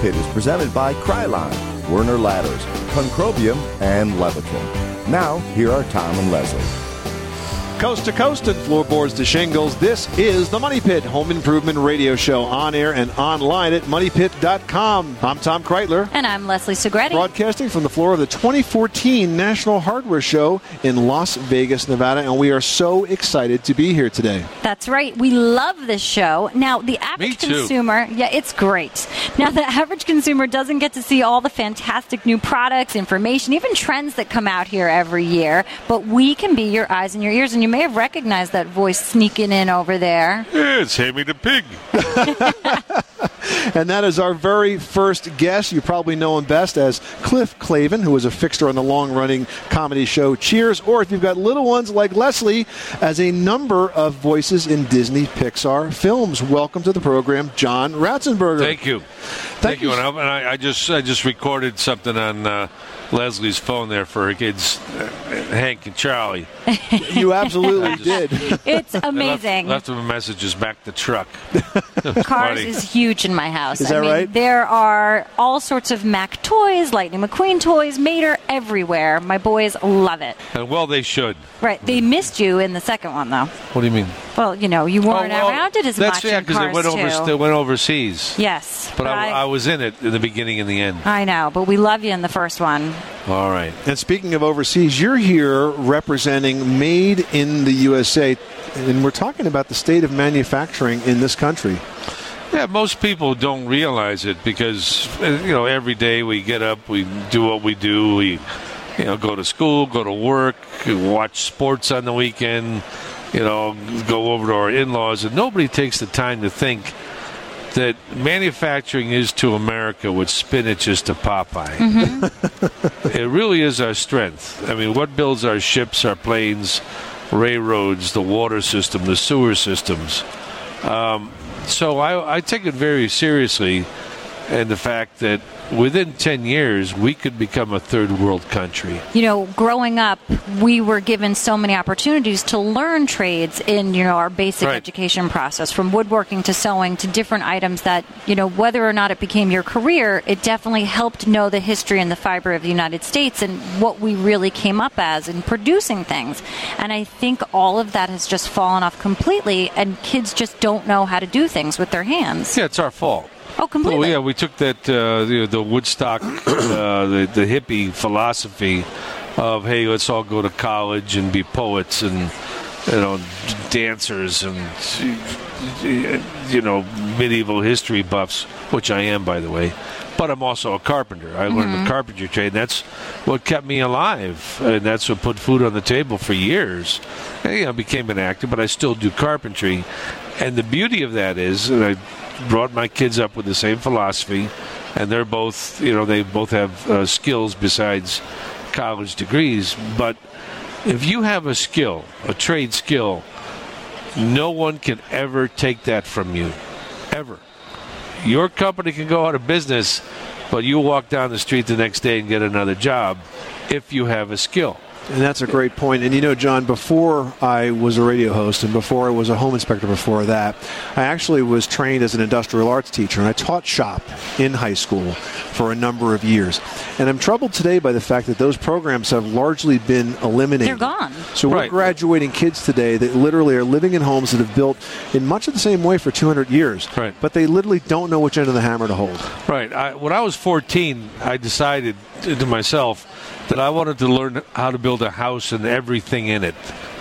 Pit is presented by Krylon, Werner Ladders, Concrobium, and Leviton. Now, here are Tom and Leslie. Coast to coast and floorboards to shingles, this is the Money Pit Home Improvement Radio Show on air and online at moneypit.com. I'm Tom Kraeutler. And I'm Leslie Segrete. Broadcasting from the floor of the 2014 National Hardware Show in Las Vegas, Nevada, and we are so excited to be here today. That's right. We love this show. Now, the average consumer, yeah, it's great. Now, the average consumer doesn't get to see all the fantastic new products, information, even trends that come out here every year, but we can be your eyes and your ears and you may have recognized that voice sneaking in over there. Yeah, it's Hammy the Pig. and that is our very first guest. You probably know him best as Cliff Clavin, who was a fixture on the long running comedy show Cheers, or if you've got little ones like Leslie, as a number of voices in Disney Pixar films. Welcome to the program, John Ratzenberger. Thank you. Thank, Thank you. you. And I, I, just I just recorded something on uh, Leslie's phone there for her kids, uh, Hank and Charlie. you absolutely did. It's amazing. Left, left them messages back the truck. Cars funny. is huge in my house. Is that I mean, right? There are all sorts of Mack toys, Lightning McQueen toys, Mater everywhere. My boys love it. And well, they should. Right. They missed you in the second one, though. What do you mean? Well, you know, you weren't oh, well, around it as that's, much. yeah, because they went over, they went overseas. Yes, but, but I, I, I, was in it in the beginning and the end. I know, but we love you in the first one. All right. And speaking of overseas, you're here representing Made in the USA, and we're talking about the state of manufacturing in this country. Yeah, most people don't realize it because uh, you know every day we get up, we do what we do, we you know go to school, go to work, watch sports on the weekend you know, go over to our in laws, and nobody takes the time to think that manufacturing is to America what spinach is to Popeye. Mm-hmm. it really is our strength. I mean, what builds our ships, our planes, railroads, the water system, the sewer systems? Um, so I, I take it very seriously, and the fact that within 10 years, we could become a third world country. You know, growing up, we were given so many opportunities to learn trades in, you know, our basic right. education process, from woodworking to sewing to different items that, you know, whether or not it became your career, it definitely helped know the history and the fiber of the United States and what we really came up as in producing things. And I think all of that has just fallen off completely, and kids just don't know how to do things with their hands. Yeah, it's our fault. Oh, completely. Oh, yeah, we took that uh, the, the, Woodstock, uh, the, the hippie philosophy of hey, let's all go to college and be poets and you know dancers and you know medieval history buffs, which I am, by the way. But I'm also a carpenter. I learned mm-hmm. the carpentry trade. That's what kept me alive, and that's what put food on the table for years. And, you know, I became an actor, but I still do carpentry. And the beauty of that is, and I brought my kids up with the same philosophy, and they're both, you know, they both have uh, skills besides college degrees. But if you have a skill, a trade skill, no one can ever take that from you, ever. Your company can go out of business, but you walk down the street the next day and get another job if you have a skill. And that's a great point. And you know, John, before I was a radio host and before I was a home inspector before that, I actually was trained as an industrial arts teacher and I taught shop in high school for a number of years. And I'm troubled today by the fact that those programs have largely been eliminated. They're gone. So right. we're graduating kids today that literally are living in homes that have built in much of the same way for 200 years. Right. But they literally don't know which end of the hammer to hold. Right. I, when I was 14, I decided to myself that I wanted to learn how to build a house and everything in it,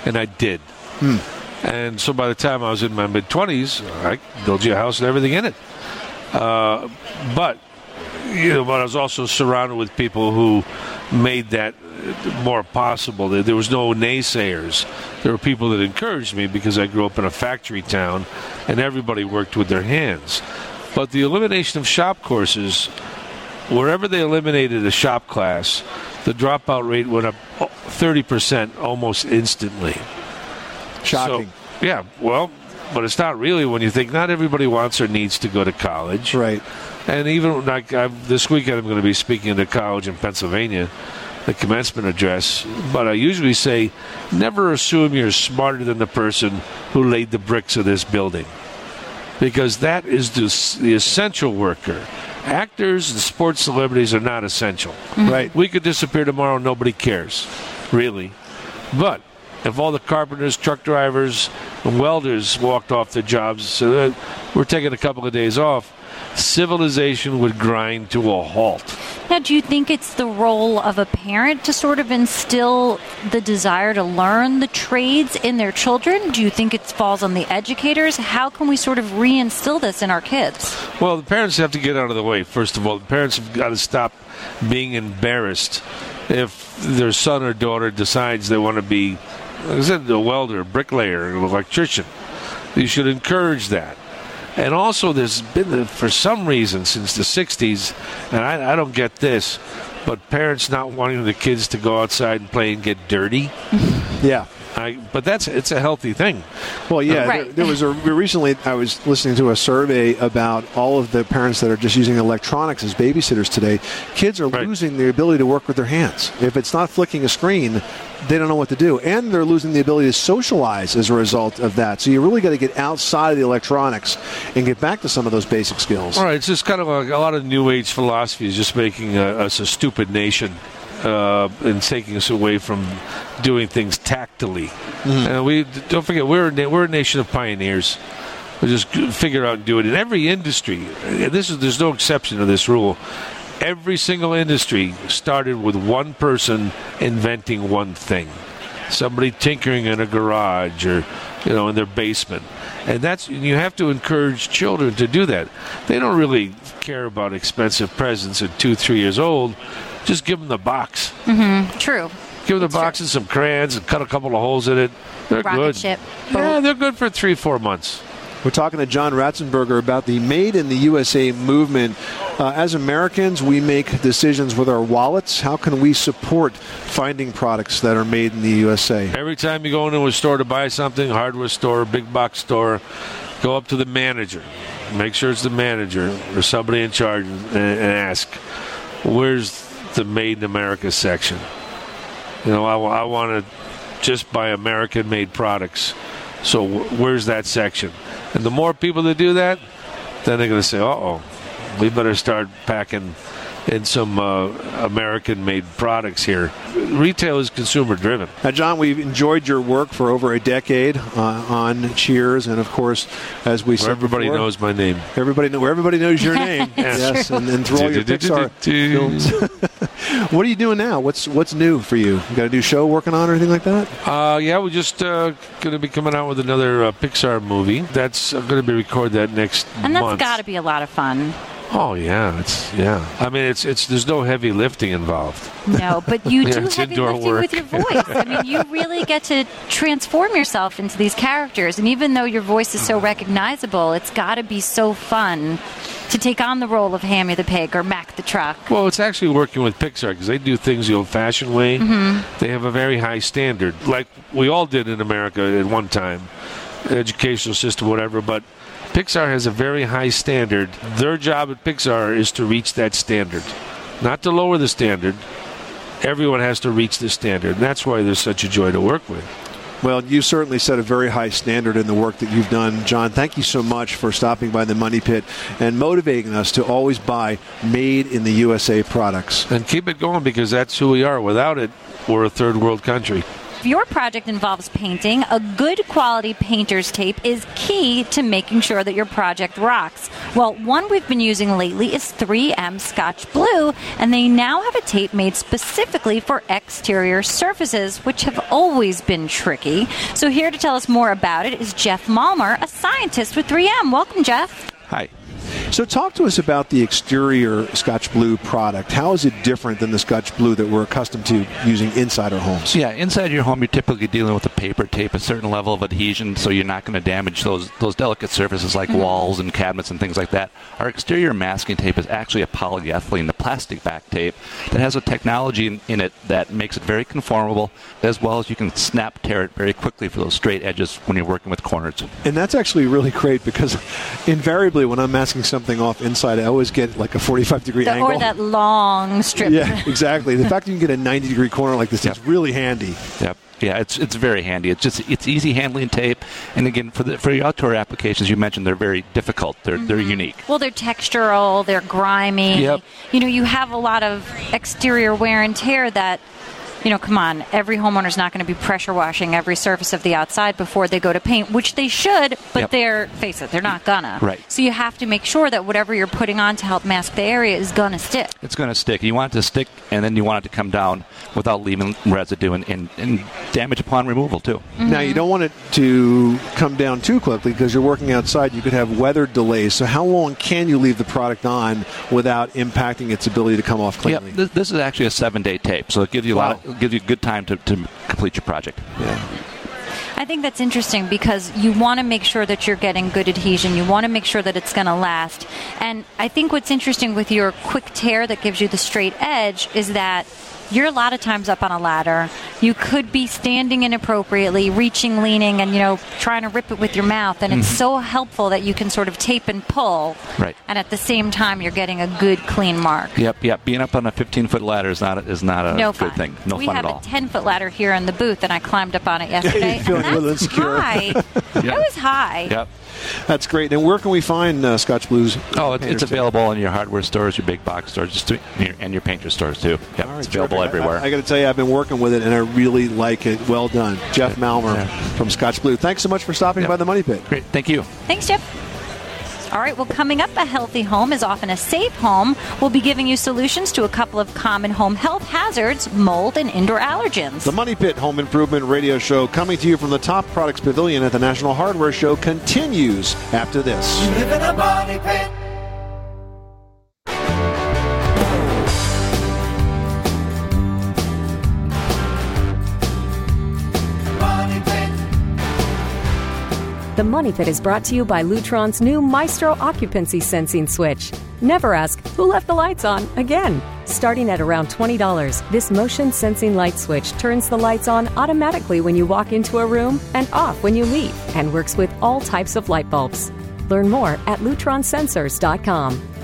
and I did. Hmm. And so by the time I was in my mid 20s, I built you a house and everything in it. Uh, but you know, but I was also surrounded with people who made that more possible. There was no naysayers. There were people that encouraged me because I grew up in a factory town, and everybody worked with their hands. But the elimination of shop courses, wherever they eliminated a shop class, the dropout rate went up 30% almost instantly. Shocking. So, yeah, well, but it's not really when you think not everybody wants or needs to go to college. Right. And even like I'm, this weekend, I'm going to be speaking at a college in Pennsylvania, the commencement address. But I usually say, never assume you're smarter than the person who laid the bricks of this building, because that is the, the essential worker actors and sports celebrities are not essential. Mm-hmm. Right. We could disappear tomorrow, nobody cares, really. But if all the carpenters, truck drivers, and welders walked off their jobs, so that uh, we're taking a couple of days off, civilization would grind to a halt. Now, do you think it's the role of a parent to sort of instill the desire to learn the trades in their children? Do you think it falls on the educators? How can we sort of reinstill this in our kids? Well, the parents have to get out of the way, first of all. The parents have got to stop being embarrassed if their son or daughter decides they want to be, like I said, a welder, a bricklayer, an electrician. You should encourage that. And also, there's been, for some reason, since the 60s, and I, I don't get this, but parents not wanting the kids to go outside and play and get dirty. Yeah. I, but that's it's a healthy thing. Well, yeah, Right. there, there was a recently. I was listening to a survey about all of the parents that are just using electronics as babysitters today. Kids are Right. losing the ability to work with their hands. If it's not flicking a screen, they don't know what to do, and they're losing the ability to socialize as a result of that. So you really got to get outside of the electronics and get back to some of those basic skills. All right, it's just kind of like a lot of new age philosophy is just making uh, us a stupid nation uh, and taking us away from doing things tactily. And we don't forget we're a, we're a nation of pioneers. We just g- figure out and do it in every industry. This is there's no exception to this rule. Every single industry started with one person inventing one thing. Somebody tinkering in a garage or you know in their basement. And that's you have to encourage children to do that. They don't really care about expensive presents at two three years old. Just give them the box. Mm-hmm. True. give them the box and some crayons and cut a couple of holes in it. They're Rocket good. ship, yeah they're good for three four months. We're talking to John Ratzenberger about the Made in the USA movement. Uh, as Americans, we make decisions with our wallets. How can we support finding products that are made in the USA? every time you go into a store to buy something hardware store big box store go up to the manager. Make sure it's the manager or somebody in charge and, and ask where's the made in america section? You know i, I want to just buy american made products. So where's that section? And the more people that do that then they're going to say uh-oh we better start packing in some uh, american made products here retail is consumer driven Now, John, we've enjoyed your work for over a decade uh, on Cheers, and of course, as we where said everybody before, knows my name everybody know where everybody knows your name. yes, and, and through all your Pixar films. what are you doing now? What's what's new for you? You got a new show working on or anything like that? Uh, yeah, we're just uh, going to be coming out with another uh, Pixar movie. That's uh, going to be recorded that next And that's month. got to be a lot of fun. Oh yeah, it's yeah. I mean, it's it's there's no heavy lifting involved. No, but you do it's heavy lifting work. with your voice. I mean, you really get to transform yourself into these characters. And even though your voice is so recognizable, it's got to be so fun to take on the role of Hammy the pig or Mack the truck. Well, it's actually working with Pixar because they do things the old-fashioned way. Mm-hmm. They have a very high standard, like we all did in America at one time, educational system, whatever. But Pixar has a very high standard. Their job at Pixar is to reach that standard, not to lower the standard. Everyone has to reach the standard, and that's why they're such a joy to work with. Well, you certainly set a very high standard in the work that you've done, John. Thank you so much for stopping by the Money Pit and motivating us to always buy made in the USA products. And keep it going because that's who we are. Without it, we're a third world country. If your project involves painting, a good quality painter's tape is key to making sure that your project rocks. Well, one we've been using lately is 3M Scotch Blue, and they now have a tape made specifically for exterior surfaces, which have always been tricky. So, here to tell us more about it is Jeff Malmer, a scientist with 3M. Welcome, Jeff. Hi. So, talk to us about the exterior Scotch Blue product. How is it different than the Scotch Blue that we're accustomed to using inside our homes? Yeah, inside your home, you're typically dealing with a paper tape, a certain level of adhesion, so you're not going to damage those those delicate surfaces like mm-hmm. walls and cabinets and things like that. Our exterior masking tape is actually a polyethylene, the plastic back tape, that has a technology in, in it that makes it very conformable, as well as you can snap tear it very quickly for those straight edges when you're working with corners. And that's actually really great because invariably, when I'm asking somebody something off inside, I always get like a 45 degree The- angle. or that long strip. yeah, exactly. The fact that you can get a 90 degree corner like this is really handy. Yep. Yeah, it's it's very handy. It's just it's easy handling tape, and again for the for your outdoor applications, you mentioned they're very difficult. They're they're mm-hmm. unique. Well, they're textural, they're grimy. Yep. You know, you have a lot of exterior wear and tear that, you know, come on, every homeowner's not going to be pressure washing every surface of the outside before they go to paint, which they should, but Yep. they're, face it, they're not gonna. Right. So you have to make sure that whatever you're putting on to help mask the area is gonna stick. It's going to stick. You want it to stick, and then you want it to come down without leaving residue and, and, and damage upon removal too. Mm-hmm. Now, you don't want it to come down too quickly because you're working outside. You could have weather delays. So, how long can you leave the product on without impacting its ability to come off Yep. cleanly? This, this is actually a seven-day tape, so it gives you a lot. Of, it gives you a good time to, to complete your project. I think that's interesting because you want to make sure that you're getting good adhesion. You want to make sure that it's going to last. And I think what's interesting with your quick tear that gives you the straight edge is that you're a lot of times up on a ladder. You could be standing inappropriately, reaching, leaning, and you know trying to rip it with your mouth. And it's so helpful that you can sort of tape and pull. Right. And at the same time, you're getting a good clean mark. Yep, yep. Being up on a 15-foot ladder is not a, is not a no good fun. thing. No we fun have at all. a 10 foot ladder here in the booth, and I climbed up on it yesterday. Feeling and a little insecure. high. It was high. Yep. That's great. And where can we find uh, Scotch Blues? Oh, it, it's available in your hardware stores, your big box stores, just to, and your- and painter stores too. Yep, All right, it's available terrific. Everywhere. I, I got to tell you, I've been working with it, and I really like it. Well done, Jeff Malmer Yeah. from Scotch Blue. Thanks so much for stopping Yep. by the Money Pit. Great, thank you. Thanks, Jeff. All right, well, coming up, a healthy home is often a safe home. We'll be giving you solutions to a couple of common home health hazards mold and indoor allergens. The Money Pit Home Improvement Radio Show, coming to you from the Top Products Pavilion at the National Hardware Show, continues after this. The Money Pit is brought to you by Lutron's new Maestro occupancy sensing switch. Never ask, who left the lights on again? Starting at around $20, this motion sensing light switch turns the lights on automatically when you walk into a room and off when you leave and works with all types of light bulbs. Learn more at lutronsensors.com.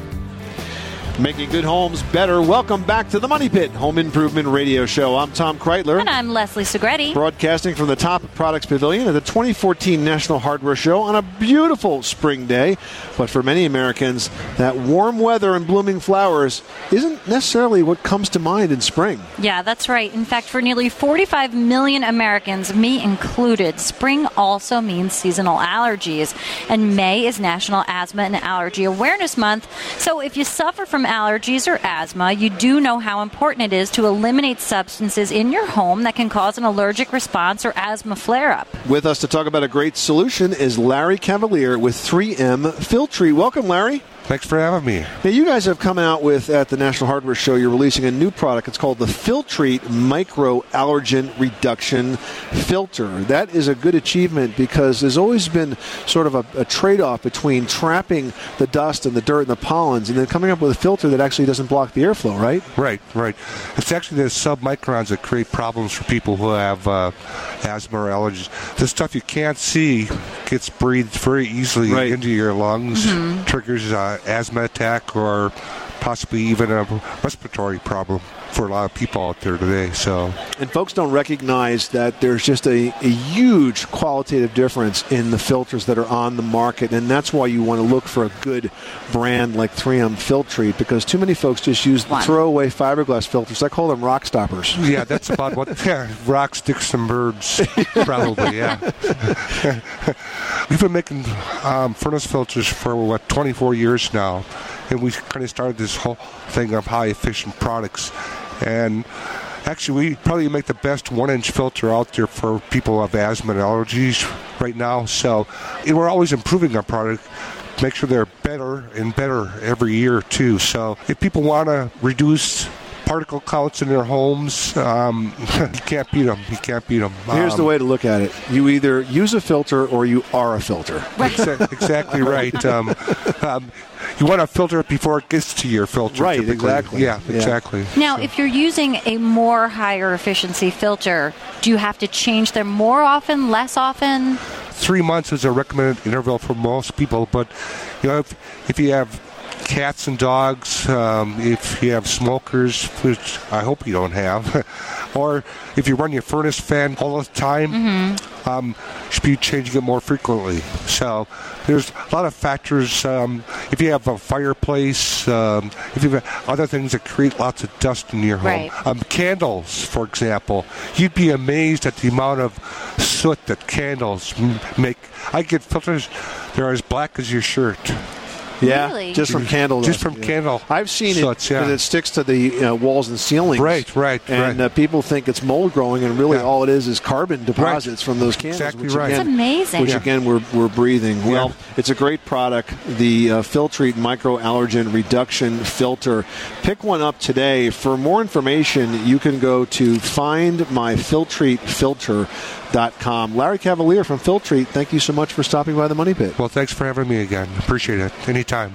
Making good homes better. Welcome back to the Money Pit Home Improvement Radio Show. I'm Tom Kraeutler. And I'm Leslie Segrete. Broadcasting from the Top Products Pavilion at the 2014 National Hardware Show on a beautiful spring day. But for many Americans, that warm weather and blooming flowers isn't necessarily what comes to mind in spring. Yeah, that's right. In fact, for nearly 45 million Americans, me included, spring also means seasonal allergies. And May is National Asthma and Allergy Awareness Month. So if you suffer from allergies or asthma, you do know how important it is to eliminate substances in your home that can cause an allergic response or asthma flare up. With us to talk about a great solution is Larry Cavalier with 3M Filtrete. Welcome, Larry. Thanks for having me. Now, you guys have come out with at the National Hardware Show. You're releasing a new product. It's called the Filtrete Micro Allergen Reduction Filter. That is a good achievement because there's always been sort of a, a trade-off between trapping the dust and the dirt and the pollens, and then coming up with a filter that actually doesn't block the airflow. Right? Right, right. It's actually the submicrons that create problems for people who have uh, asthma or allergies. The stuff you can't see gets breathed very easily Right. into your lungs, triggers uh, asthma attack or possibly even a respiratory problem for a lot of people out there today. So, And folks don't recognize that there's just a, a huge qualitative difference in the filters that are on the market. And that's why you want to look for a good brand like 3M Filtrete because too many folks just use the throwaway fiberglass filters. I call them rock stoppers. yeah, that's about what. Yeah, rock, sticks, and birds, probably. Yeah. We've been making um, furnace filters for what 24 years now, and we kind of started this whole thing of high efficient products. And actually, we probably make the best one-inch filter out there for people who have asthma and allergies right now. So we're always improving our product. Make sure they're better and better every year too. So if people want to reduce particle counts in their homes. Um, you can't beat them. You can't beat them. Here's the way to look at it you either use a filter or you are a filter. Exa- exactly right. Um, um, you want to filter it before it gets to your filter. Right, typically. exactly. Yeah, Yeah. exactly. Now, if you're using a more higher efficiency filter, do you have to change them more often, less often? three months is a recommended interval for most people. But you know, if, if you have cats and dogs, um, if you have smokers, which I hope you don't have, or if you run your furnace fan all the time, um, you should be changing it more frequently. So there's a lot of factors. Um, if you have a fireplace, um, if you have other things that create lots of dust in your home, Right. um, candles, for example, you'd be amazed at the amount of soot that candles m- make. I get filters; they're as black as your shirt. Yeah, Really? just from candle. Just from yeah. candle I've seen soot, it yeah. it sticks to the uh, walls and ceilings. Right, right, And right. Uh, people think it's mold growing, and really Yeah. all it is is carbon deposits from those candles. Exactly which right. Again, That's amazing. Which Yeah. again, we're, we're breathing. Well, it's a great product. The uh, Filtrete microallergen reduction filter. Pick one up today. For more information, you can go to findmyfiltretefilter.com. Larry Cavalier from Filtrete, thank you so much for stopping by the Money Pit. Well, thanks for having me again. Appreciate it. Anytime.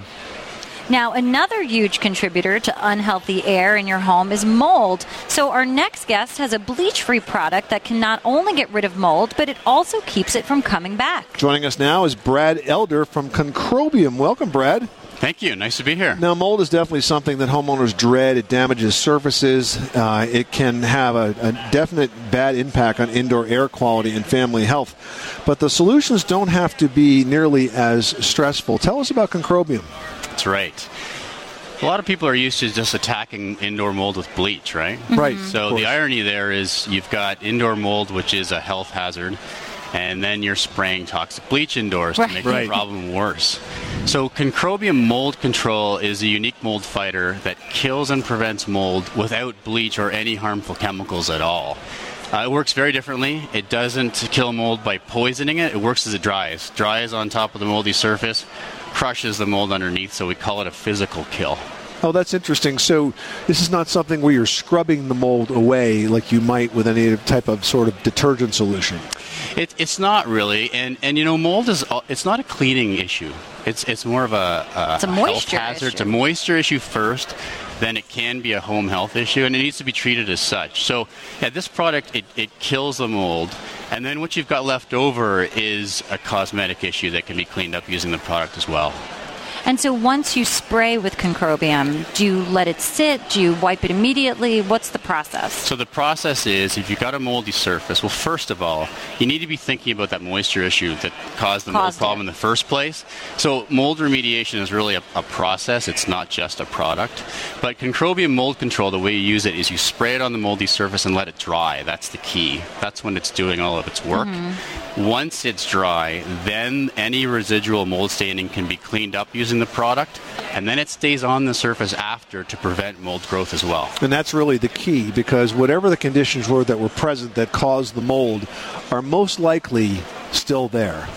Now, another huge contributor to unhealthy air in your home is mold. So, our next guest has a bleach free product that can not only get rid of mold, but it also keeps it from coming back. Joining us now is Brad Elder from Concrobium. Welcome, Brad. Thank you. Nice to be here. Now, mold is definitely something that homeowners dread. It damages surfaces. Uh, it can have a, a definite bad impact on indoor air quality and family health. But the solutions don't have to be nearly as stressful. Tell us about Concrobium. That's right. A lot of people are used to just attacking indoor mold with bleach, right? Right. So of course. the irony there is you've got indoor mold, which is a health hazard, and then you're spraying toxic bleach indoors Right. to make Right. the problem worse. So Concrobium Mold Control is a unique mold fighter that kills and prevents mold without bleach or any harmful chemicals at all. Uh, it works very differently. It doesn't kill mold by poisoning it. It works as it dries. Dries on top of the moldy surface, crushes the mold underneath, so we call it a physical kill. Oh, that's interesting. So, this is not something where you're scrubbing the mold away like you might with any type of sort of detergent solution. It, it's not really, and and you know, mold is uh, it's not a cleaning issue. It's it's more of a, a, It's a health moisture hazard. It's a issue. moisture issue first, then it can be a home health issue, and it needs to be treated as such. So, yeah, this product it, it kills the mold, and then what you've got left over is a cosmetic issue that can be cleaned up using the product as well. And so, once you spray with concrobium, do you let it sit? Do you wipe it immediately? What's the process? So the process is, if you've got a moldy surface, well, first of all, you need to be thinking about that moisture issue that caused the mold problem it. in the first place. So mold remediation is really a, a process; it's not just a product. But Concrobium mold control, the way you use it is you spray it on the moldy surface and let it dry. That's the key. That's when it's doing all of its work. Mm-hmm. Once it's dry, then any residual mold staining can be cleaned up using the product, and then it stays on the surface after to prevent mold growth as well. And that's really the key because whatever the conditions were that were present that caused the mold are most likely still there.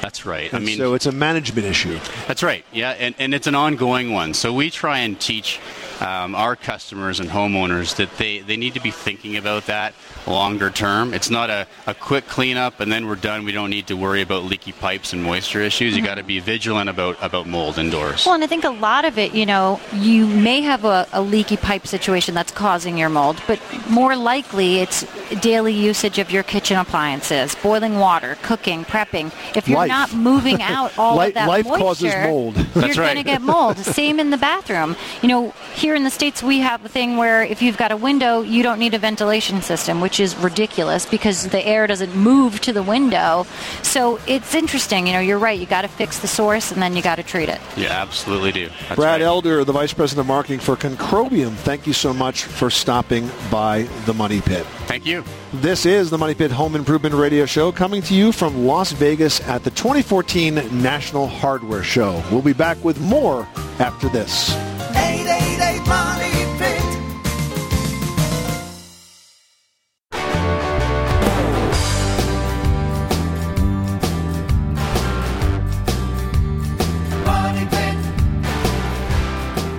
That's right. I mean, so it's a management issue. That's right. Yeah, and, and it's an ongoing one. So we try and teach um, our customers and homeowners that they, they need to be thinking about that longer term. It's not a, a quick cleanup and then we're done. We don't need to worry about leaky pipes and moisture issues. You got to be vigilant about, about mold indoors. Well, and I think a lot of it, you know, you may have a, a leaky pipe situation that's causing your mold, but more likely it's daily usage of your kitchen appliances, boiling water, cooking, prepping. If you're Life. not moving out all Life- of that life moisture, causes mold. you're That's going right. to get mold. Same in the bathroom. You know, here in the states we have a thing where if you've got a window, you don't need a ventilation system, which is ridiculous because the air doesn't move to the window. So it's interesting. You know, you're right. You got to fix the source and then you got to treat it. You absolutely do. That's Brad right. Elder, the Vice President of Marketing for Concrobium, thank you so much for stopping by the Money Pit. Thank you. This is the Money Pit Home Improvement Radio Show coming to you from Las Vegas at the 2014 National Hardware Show. We'll be back with more after this.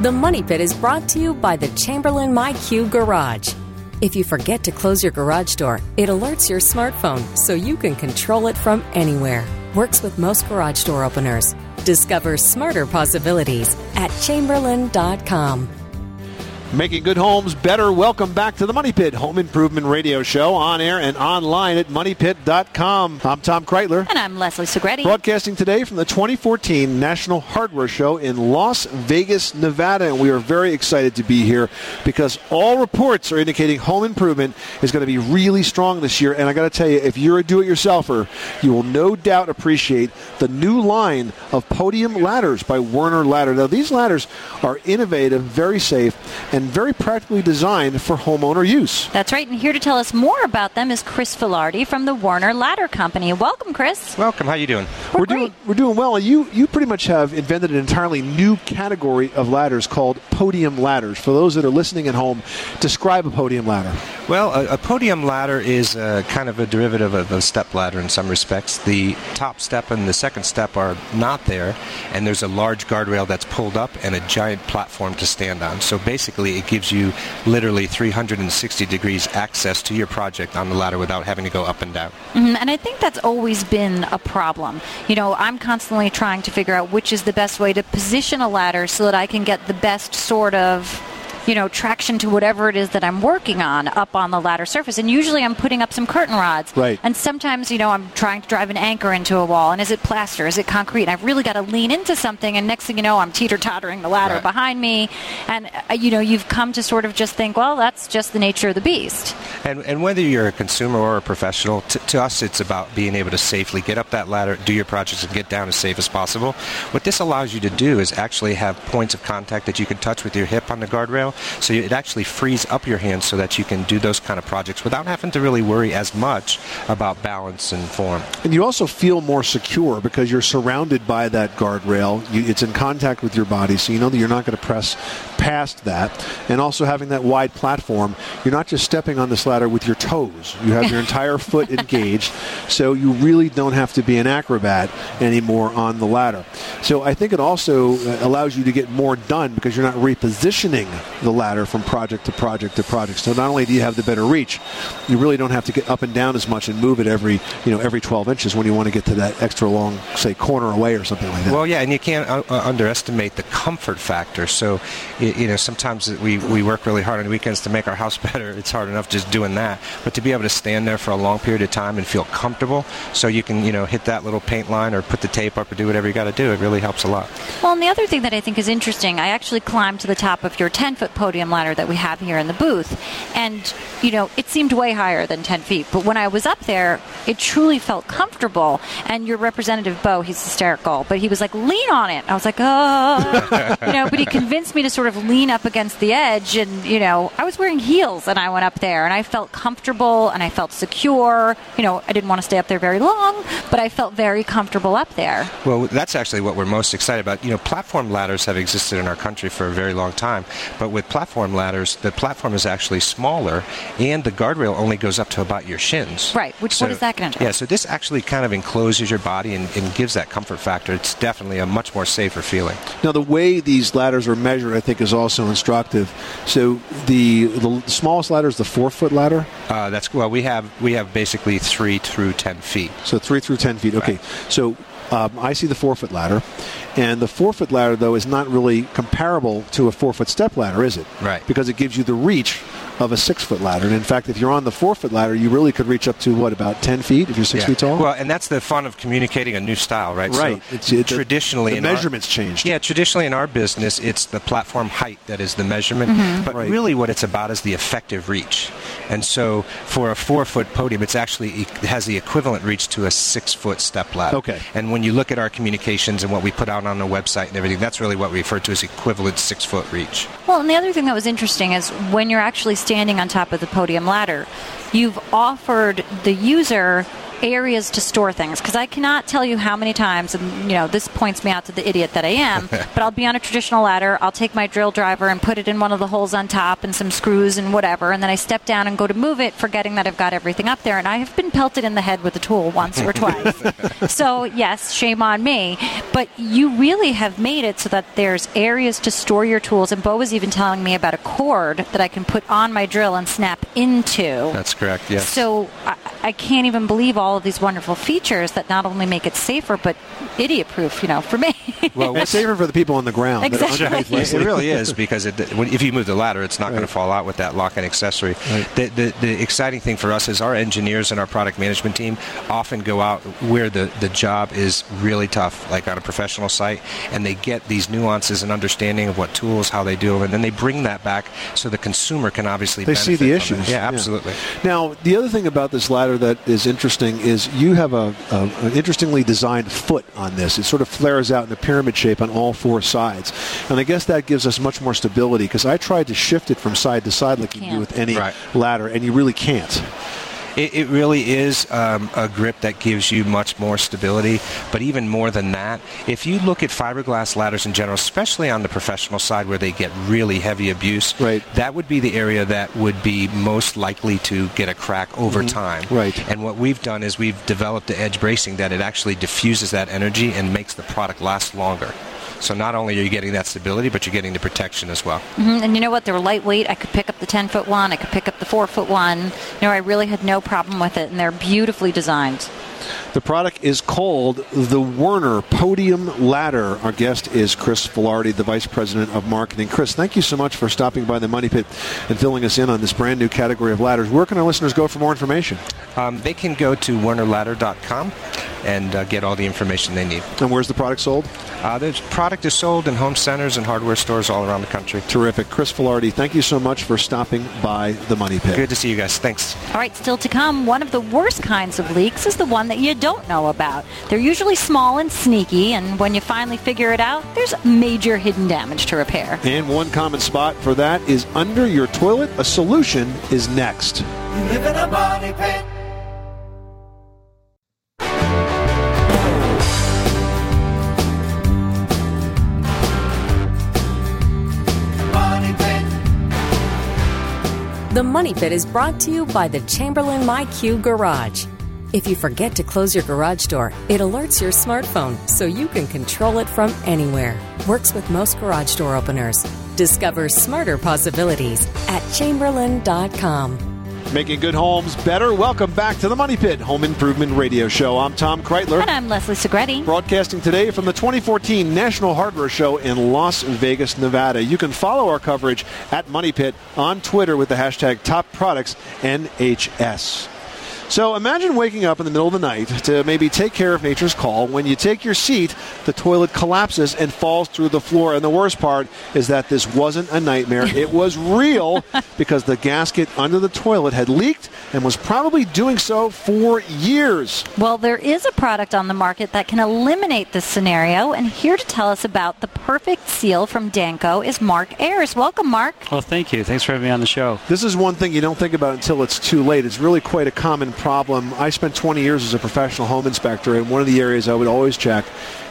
The Money Pit is brought to you by the Chamberlain MyQ Garage. If you forget to close your garage door, it alerts your smartphone so you can control it from anywhere. Works with most garage door openers. Discover smarter possibilities at chamberlain.com. Making good homes better. Welcome back to the Money Pit Home Improvement Radio Show on air and online at moneypit.com. I'm Tom Kraeutler. And I'm Leslie Segrete. Broadcasting today from the 2014 National Hardware Show in Las Vegas, Nevada. And we are very excited to be here because all reports are indicating home improvement is going to be really strong this year. And I got to tell you, if you're a do it yourselfer, you will no doubt appreciate the new line of podium ladders by Werner Ladder. Now, these ladders are innovative, very safe, and very practically designed for homeowner use. That's right. And here to tell us more about them is Chris Filardi from the Werner Ladder Company. Welcome, Chris. Welcome. How you doing? We're, doing we're doing well. You you pretty much have invented an entirely new category of ladders called podium ladders. For those that are listening at home, describe a podium ladder. Well, a, a podium ladder is uh, kind of a derivative of a step ladder in some respects. The top step and the second step are not there, and there's a large guardrail that's pulled up and a giant platform to stand on. So basically, it gives you literally 360 degrees access to your project on the ladder without having to go up and down. Mhm, And I think that's always been a problem. You know, I'm constantly trying to figure out which is the best way to position a ladder so that I can get the best sort of you know, traction to whatever it is that I'm working on up on the ladder surface. And usually I'm putting up some curtain rods. Right. And sometimes, you know, I'm trying to drive an anchor into a wall. And is it plaster? Is it concrete? And I've really got to lean into something. And next thing you know, I'm teeter tottering the ladder Right. behind me. And, uh, you know, you've come to sort of just think, well, that's just the nature of the beast. And, and whether you're a consumer or a professional, t- to us it's about being able to safely get up that ladder, do your projects, and get down as safe as possible. What this allows you to do is actually have points of contact that you can touch with your hip on the guardrail, so it actually frees up your hands so that you can do those kind of projects without having to really worry as much about balance and form. And you also feel more secure because you're surrounded by that guardrail. You, it's in contact with your body, so you know that you're not going to press past that. And also having that wide platform, you're not just stepping on this ladder with your toes. You have your entire foot engaged, so you really don't have to be an acrobat anymore on the ladder. So I think it also uh, allows you to get more done because you're not repositioning the ladder from project to project to project. So not only do you have the better reach, you really don't have to get up and down as much and move it every, you know, every 12 inches when you want to get to that extra long, say, corner away or something like that. Well, yeah, and you can't uh, uh, underestimate the comfort factor. So, y- you know, sometimes we, we work really hard on weekends to make our house better. It's hard enough just doing that. But to be able to stand there for a long period of time and feel comfortable so you can, you know, hit that little paint line or put the tape up or do whatever you got to do, it really helps a lot. Well, and the other thing that I think is interesting, I actually climbed to the top of your 10 foot podium ladder that we have here in the booth. And, you know, it seemed way higher than 10 feet. But when I was up there, it truly felt comfortable. And your representative, Bo, he's hysterical, but he was like, lean on it. I was like, oh. you know, but he convinced me to sort of lean up against the edge. And, you know, I was wearing heels and I went up there and I felt comfortable and I felt secure. You know, I didn't want to stay up there very long, but I felt very comfortable up there. Well, that's actually what we're most excited about. You know, platform ladders have existed in our country for a very long time, but with platform ladders, the platform is actually smaller, and the guardrail only goes up to about your shins. Right, which- what is that gonna do? Yeah, so this actually kind of encloses your body and, and gives that comfort factor. It's definitely a much more safer feeling. Now, the way these ladders are measured, I think, is also instructive. So the the smallest ladder is the four foot ladder. Uh, that's well, we have we have basically three through ten feet. So three through ten feet. Okay. So um, I see the four foot ladder, and the four foot ladder though is not really comparable to a four foot step ladder, is it? Right. Because it gives you the reach of a six foot ladder, and in fact, if you're on the four foot ladder, you really could reach up to what about ten feet if you're six Yeah. feet tall. Well, and that's the fun of communicating a new style, right? Right. So It's- it- traditionally, the in our- measurements changed. Yeah, traditionally in our business, it's the platform height that is the measurement. Mm-hmm. But Right. really, what it's about is the effective reach. And so, for a four-foot podium, it's actually it has the equivalent reach to a six-foot step ladder. Okay. And when you look at our communications and what we put out on the website and everything, that's really what we refer to as equivalent six-foot reach. Well, and the other thing that was interesting is when you're actually standing on top of the podium ladder, you've offered the user areas to store things because I cannot tell you how many times and you know this points me out to the idiot that I am but I'll be on a traditional ladder I'll take my drill driver and put it in one of the holes on top and some screws and whatever and then I step down and go to move it forgetting that I've got everything up there and I have been pelted in the head with a tool once or twice so yes shame on me but you really have made it so that there's areas to store your tools and Bo was even telling me about a cord that I can put on my drill and snap into That's correct. Yes. so I, I can't even believe all of these wonderful features that not only make it safer, but idiot proof, you know, for me. Well, And safer for the people on the ground. Exactly. It, it really is because it, if you move the ladder, it's not going to fall out with that lock and accessory. Right. The, the, the exciting thing for us is our engineers and our product management team often go out where the, the job is really tough, like on a professional site, and they get these nuances and understanding of what tools, how they do them, and then they bring that back so the consumer can obviously They see benefit the from it. issues. Yeah, absolutely. Now, the other thing about this ladder that is interesting is you have a, a an interestingly designed foot on this. It sort of flares out in a pyramid shape on all four sides, and I guess that gives us much more stability. Because I tried to shift it from side to side like you, do with any Right. ladder, and you really can't. It, it really is um, a grip that gives you much more stability. But even more than that, if you look at fiberglass ladders in general, especially on the professional side where they get really heavy abuse, Right. that would be the area that would be most likely to get a crack over time. Right. And what we've done is we've developed the edge bracing that it actually diffuses that energy and makes the product last longer. So not only are you getting that stability, but you're getting the protection as well. Mhm, And you know what? They're lightweight. I could pick up the 10 foot one. I could pick up the 4 foot one. You know, I really had no problem with it, and they're beautifully designed. The product is called the Werner Podium Ladder. Our guest is Chris Filardi, the Vice President of Marketing. Chris, thank you so much for stopping by the Money Pit and filling us in on this brand new category of ladders. Where can our listeners go for more information? Um, they can go to wernerladder.com and uh, get all the information they need. And where's the product sold? Uh, the product is sold in home centers and hardware stores all around the country. Terrific. Chris Filardi, thank you so much for stopping by the Money Pit. Good to see you guys. Thanks. All right, still to come, one of the worst kinds of leaks is the one that you don't know about. They're usually small and sneaky, and when you finally figure it out, there's major hidden damage to repair. And one common spot for that is under your toilet. A solution is next. You live in a money pit. The Money Pit is brought to you by the Chamberlain MyQ Garage. If you forget to close your garage door, it alerts your smartphone so you can control it from anywhere. Works with most garage door openers. Discover smarter possibilities at chamberlain.com. Making good homes better. Welcome back to the Money Pit Home Improvement Radio Show. I'm Tom Kraeutler. And I'm Leslie Segrete. Broadcasting today from the 2014 National Hardware Show in Las Vegas, Nevada. You can follow our coverage at Money Pit on Twitter with the hashtag Top Products NHS. So imagine waking up in the middle of the night to maybe take care of nature's call. When you take your seat, the toilet collapses and falls through the floor. And the worst part is that this wasn't a nightmare. It was real because the gasket under the toilet had leaked and was probably doing so for years. Well, there is a product on the market that can eliminate this scenario, and here to tell us about the perfect seal from Danco is Mark Ayers. Welcome, Mark. Well, thank you. Thanks for having me on the show. This is one thing you don't think about until it's too late. It's really quite a common problem. I spent 20 years as a professional home inspector, and one of the areas I would always check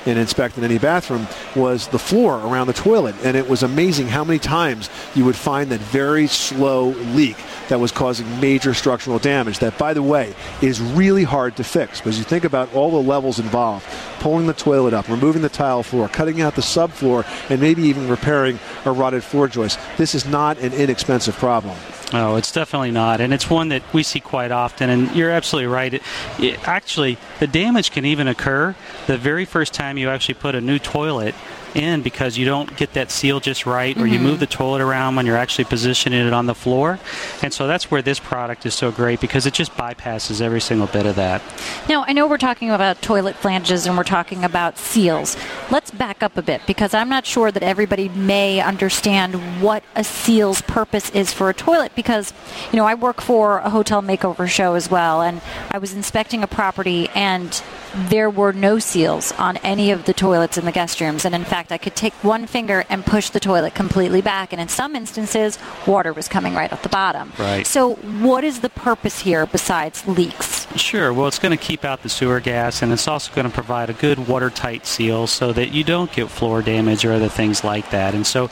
in inspecting any bathroom was the floor around the toilet. And it was amazing how many times you would find that very slow leak that was causing major structural damage. That, by the way, is really hard to fix because you think about all the levels involved pulling the toilet up, removing the tile floor, cutting out the subfloor, and maybe even repairing a rotted floor joist. This is not an inexpensive problem. No, it's definitely not, and it's one that we see quite often. And you're absolutely right. It, it, actually, the damage can even occur the very first time you actually put a new toilet in because you don't get that seal just right, or you Mhm. move the toilet around when you're actually positioning it on the floor. And so that's where this product is so great because it just bypasses every single bit of that. Now, I know we're talking about toilet flanges and we're talking about seals. Let's back up a bit because I'm not sure that everybody may understand what a seal's purpose is for a toilet because, you know, I work for a hotel makeover show as well and I was inspecting a property and there were no seals on any of the toilets in the guest rooms and in fact I could take one finger and push the toilet completely back and in some instances water was coming right off the bottom. Right. So what is the purpose here besides leaks? Sure. Well, it's going to keep out the sewer gas, and it's also going to provide a good watertight seal so that you don't get floor damage or other things like that. And so,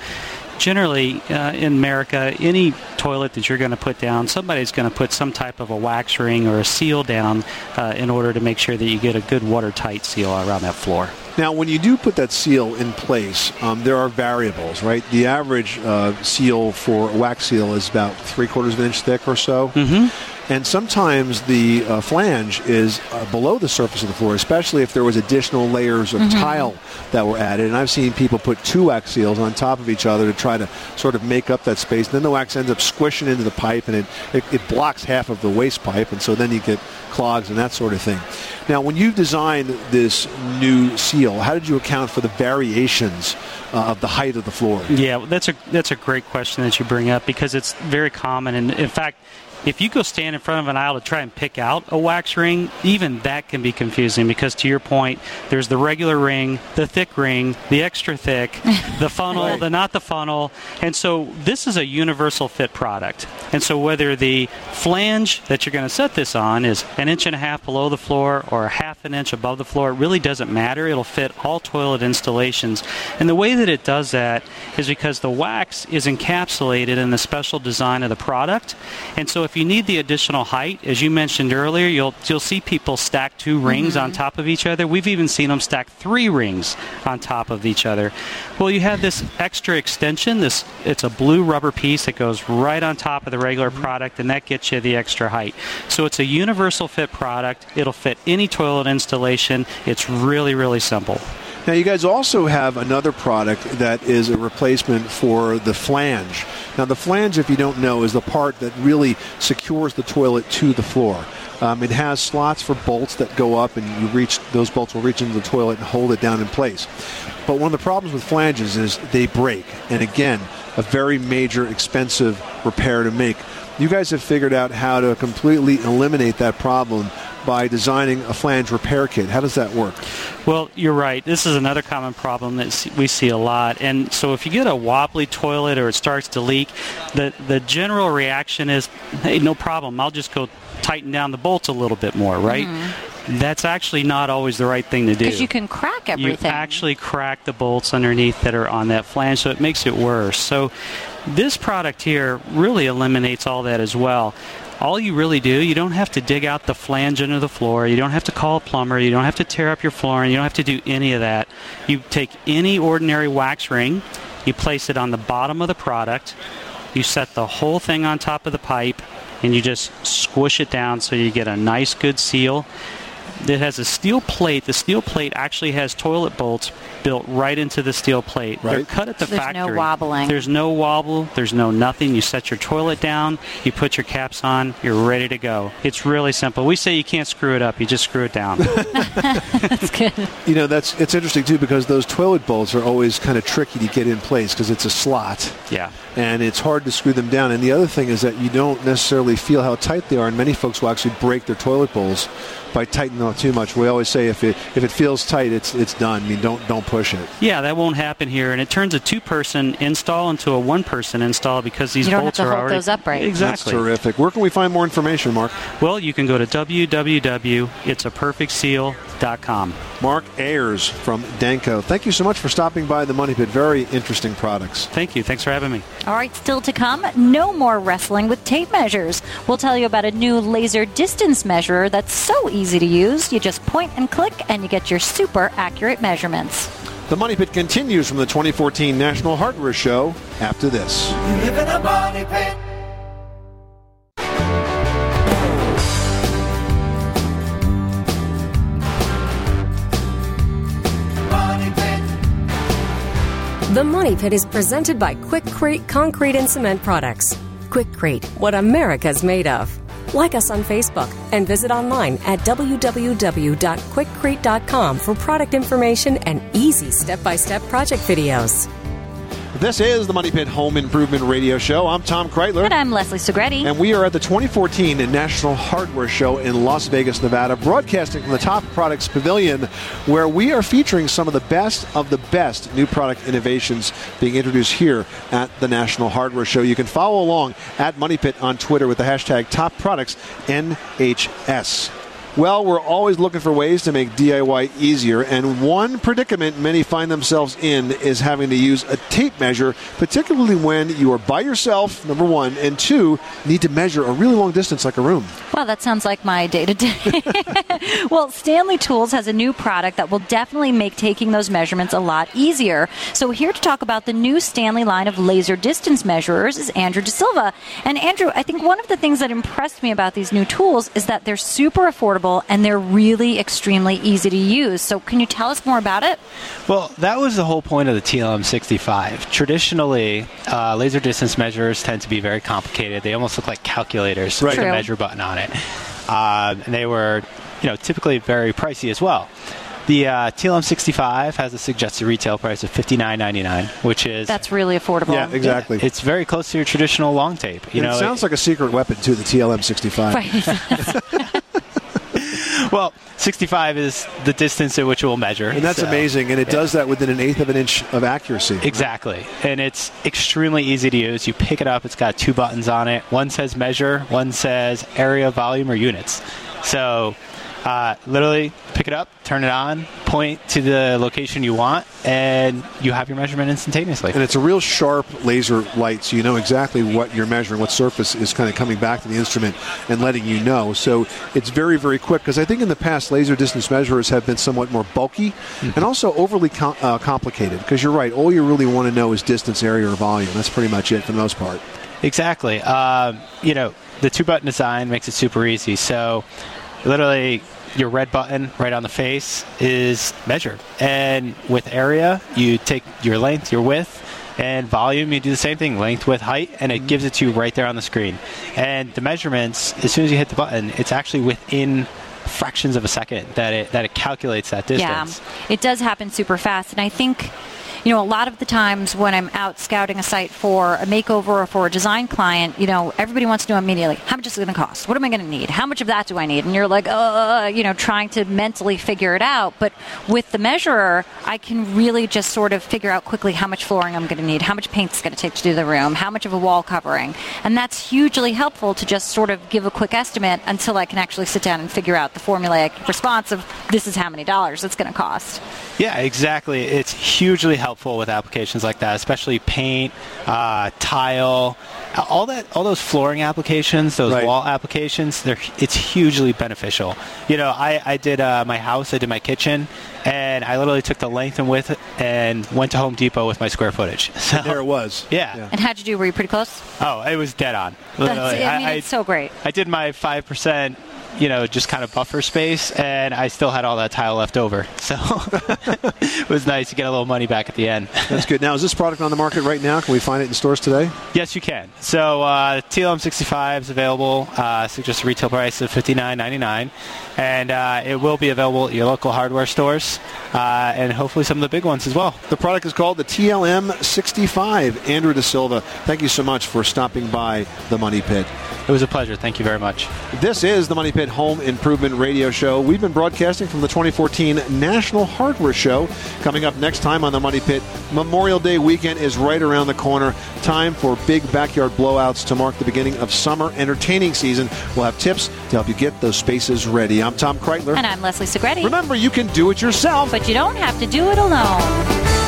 generally uh, in America, any toilet that you're going to put down, somebody's going to put some type of a wax ring or a seal down uh, in order to make sure that you get a good watertight seal around that floor. Now, when you do put that seal in place, um, there are variables, right? The average uh, seal for a wax seal is about three quarters of an inch thick or so. Mm-hmm. And sometimes the uh, flange is uh, below the surface of the floor, especially if there was additional layers of Mhm. tile that were added. And I've seen people put two wax seals on top of each other to try to sort of make up that space. And then the wax ends up squishing into the pipe, and it, it, it blocks half of the waste pipe, and so then you get clogs and that sort of thing. Now, when you designed this new seal, how did you account for the variations uh, of the height of the floor? Yeah, that's a that's a great question that you bring up because it's very common, and in fact, if you go stand in front of an aisle to try and pick out a wax ring, even that can be confusing because to your point, there's the regular ring, the thick ring, the extra thick, the funnel, the not the funnel, and so this is a universal fit product. And so whether the flange that you're going to set this on is an inch and a half below the floor or a half an inch above the floor, it really doesn't matter. It'll fit all toilet installations. And the way that it does that is because the wax is encapsulated in the special design of the product. And so if you need the additional height, as you mentioned earlier, you'll you'll see people stack two rings on mm-hmm. top of each other. We've even seen them stack three rings on top of each other. Well, you have this extra extension. This it's a blue rubber piece that goes right on top of the regular mm-hmm. product, and that gets you the extra height. So it's a universal fit product. It'll fit any toilet installation. It's really really simple. Now, you guys also have another product that is a replacement for the flange. Now, the flange, if you don't know, is the part that really secures the toilet to the floor. Um, it has slots for bolts that go up, and you reach those bolts will reach into the toilet and hold it down in place. But one of the problems with flanges is they break, and again, a very major, expensive repair to make. You guys have figured out how to completely eliminate that problem by designing a flange repair kit. How does that work? Well, you're right. This is another common problem that we see a lot. And so if you get a wobbly toilet or it starts to leak, the, the general reaction is, hey, no problem. I'll just go tighten down the bolts a little bit more, right? Mm-hmm. That's actually not always the right thing to do. Because you can crack everything. You everything. actually crack the bolts underneath that are on that flange, so it makes it worse. So this product here really eliminates all that as well. All you really do, you don't have to dig out the flange under the floor. You don't have to call a plumber. You don't have to tear up your flooring. You don't have to do any of that. You take any ordinary wax ring, you place it on the bottom of the product, you set the whole thing on top of the pipe, and you just squish it down so you get a nice, good seal. It has a steel plate. The steel plate actually has toilet bolts built right into the steel plate. They're cut at the There's no factory. wobbling. There's no wobble. There's no nothing. You set your toilet down. You put your caps on. You're ready to go. It's really simple. We say you can't screw it up. You just screw it down. That's good. You know, that's it's interesting too because those toilet bolts are always kind of tricky to get in place because it's a slot. Yeah. And it's hard to screw them down. And the other thing is that you don't necessarily feel how tight they are, and many folks will actually break their toilet bowls by tightening them too much. We always say if it if it feels tight, it's it's done. I mean, don't don't push it. Yeah, that won't happen here, and it turns a two-person install into a one-person install because these You don't have bolts to are hold already those upright. Exactly. That's terrific. Where can we find more information, Mark? Well, you can go to Mark Ayers from Danco. Thank you so much for stopping by the Money Pit. Very interesting products. Thank you. Thanks for having me. All right, still to come, no more wrestling with tape measures. We'll tell you about a new laser distance measurer that's so easy to use. You just point and click, and you get your super accurate measurements. The Money Pit continues from the 2014 National Hardware Show after this. The Money Pit is presented by Quikrete Concrete and Cement Products. Quikrete, what America's made of. Like us on Facebook and visit online at www.quikrete.com for product information and easy step by step project videos. This is the Money Pit Home Improvement Radio Show. I'm Tom Kraeutler. And I'm Leslie Segrete. And we are at the 2014 National Hardware Show in Las Vegas, Nevada, broadcasting from the Top Products Pavilion, where we are featuring some of the best of the best new product innovations being introduced here at the National Hardware Show. You can follow along at Money Pit on Twitter with the hashtag Top Products NHS. Well, we're always looking for ways to make DIY easier, and one predicament many find themselves in is having to use a tape measure, particularly when you are by yourself, number one, and two, need to measure a really long distance like a room. Well, that sounds like my day to day. well, Stanley Tools has a new product that will definitely make taking those measurements a lot easier. So, here to talk about the new Stanley line of laser distance measurers is Andrew De Silva. And, Andrew, I think one of the things that impressed me about these new tools is that they're super affordable and they're really extremely easy to use. So, can you tell us more about it? Well, that was the whole point of the TLM65. Traditionally, uh, laser distance measurers tend to be very complicated. They almost look like calculators Right. with a measure button on it. Um, and they were, you know, typically very pricey as well. The uh, TLM65 has a suggested retail price of $59.99, which is That's really affordable. Yeah, exactly. it's very close to your traditional long tape. You And know, it sounds like a secret weapon too. The TLM 65. Right. well, 65 is the distance at which it will measure, And that's so- amazing, and it yeah. does that within an eighth of an inch of accuracy. Exactly. And it's extremely easy to use. You pick it up, it's got two buttons on it. One says measure, one says area, volume, or units. So uh, literally pick it up, turn it on, point to the location you want, and you have your measurement instantaneously. And it's a real sharp laser light, so you know exactly what you're measuring, what surface is kind of coming back to the instrument and letting you know. So it's very, very quick because I think in the past, laser distance measurers have been somewhat more bulky and also overly com- uh, complicated because you're right. All you really want to know is distance, area, or volume. That's pretty much it for the most part. Exactly. Um, you know, the two button design makes it super easy. So, literally, your red button right on the face is measure. And with area, you take your length, your width, and volume, you do the same thing length, width, height, and it mm-hmm. gives it to you right there on the screen. And the measurements, as soon as you hit the button, it's actually within fractions of a second that it that it calculates that distance. Yeah, it does happen super fast. And I think, you know, a lot of the times when I'm out scouting a site for a makeover or for a design client, you know, everybody wants to know immediately how much is it going to cost? What am I going to need? How much of that do I need? And you're like, uh, you know, trying to mentally figure it out. But with the measurer, I can really just sort of figure out quickly how much flooring I'm going to need, how much paint it's going to take to do the room, how much of a wall covering. And that's hugely helpful to just sort of give a quick estimate until I can actually sit down and figure out the formulaic response of this is how many dollars it's going to cost. Yeah, exactly. It's hugely helpful with applications like that, especially paint, uh, tile, all that, all those flooring applications, those Right. wall applications. They're it's hugely beneficial. You know, I I did uh, my house, I did my kitchen, and I literally took the length and width and went to Home Depot with my square footage. So There it was. Yeah. And how'd you do? Were you pretty close? Oh, it was dead on. That's, Literally, I mean, it's so great. I did my five percent, you know, just kind of buffer space, and I still had all that tile left over. So it was nice to get a little money back at the end. That's good. Now, is this product on the market right now? Can we find it in stores today? Yes, you can. So uh, TLM65 is available. Uh, a retail price of $59.99, and uh, it will be available at your local hardware stores, uh, and hopefully some of the big ones as well. The product is called the TLM 65. Andrew De Silva, thank you so much for stopping by the Money Pit. It was a pleasure. Thank you very much. This is the Money Pit Home Improvement Radio Show. We've been broadcasting from the 2014 National Hardware Show. Coming up next time on the Money Pit, Memorial Day weekend is right around the corner. Time for big backyard blowouts to mark the beginning of summer entertaining season. We'll have tips to help you get those spaces ready. I'm Tom Kraeutler. And I'm Leslie Segrete. Remember, you can do it yourself. But you don't have to do it alone.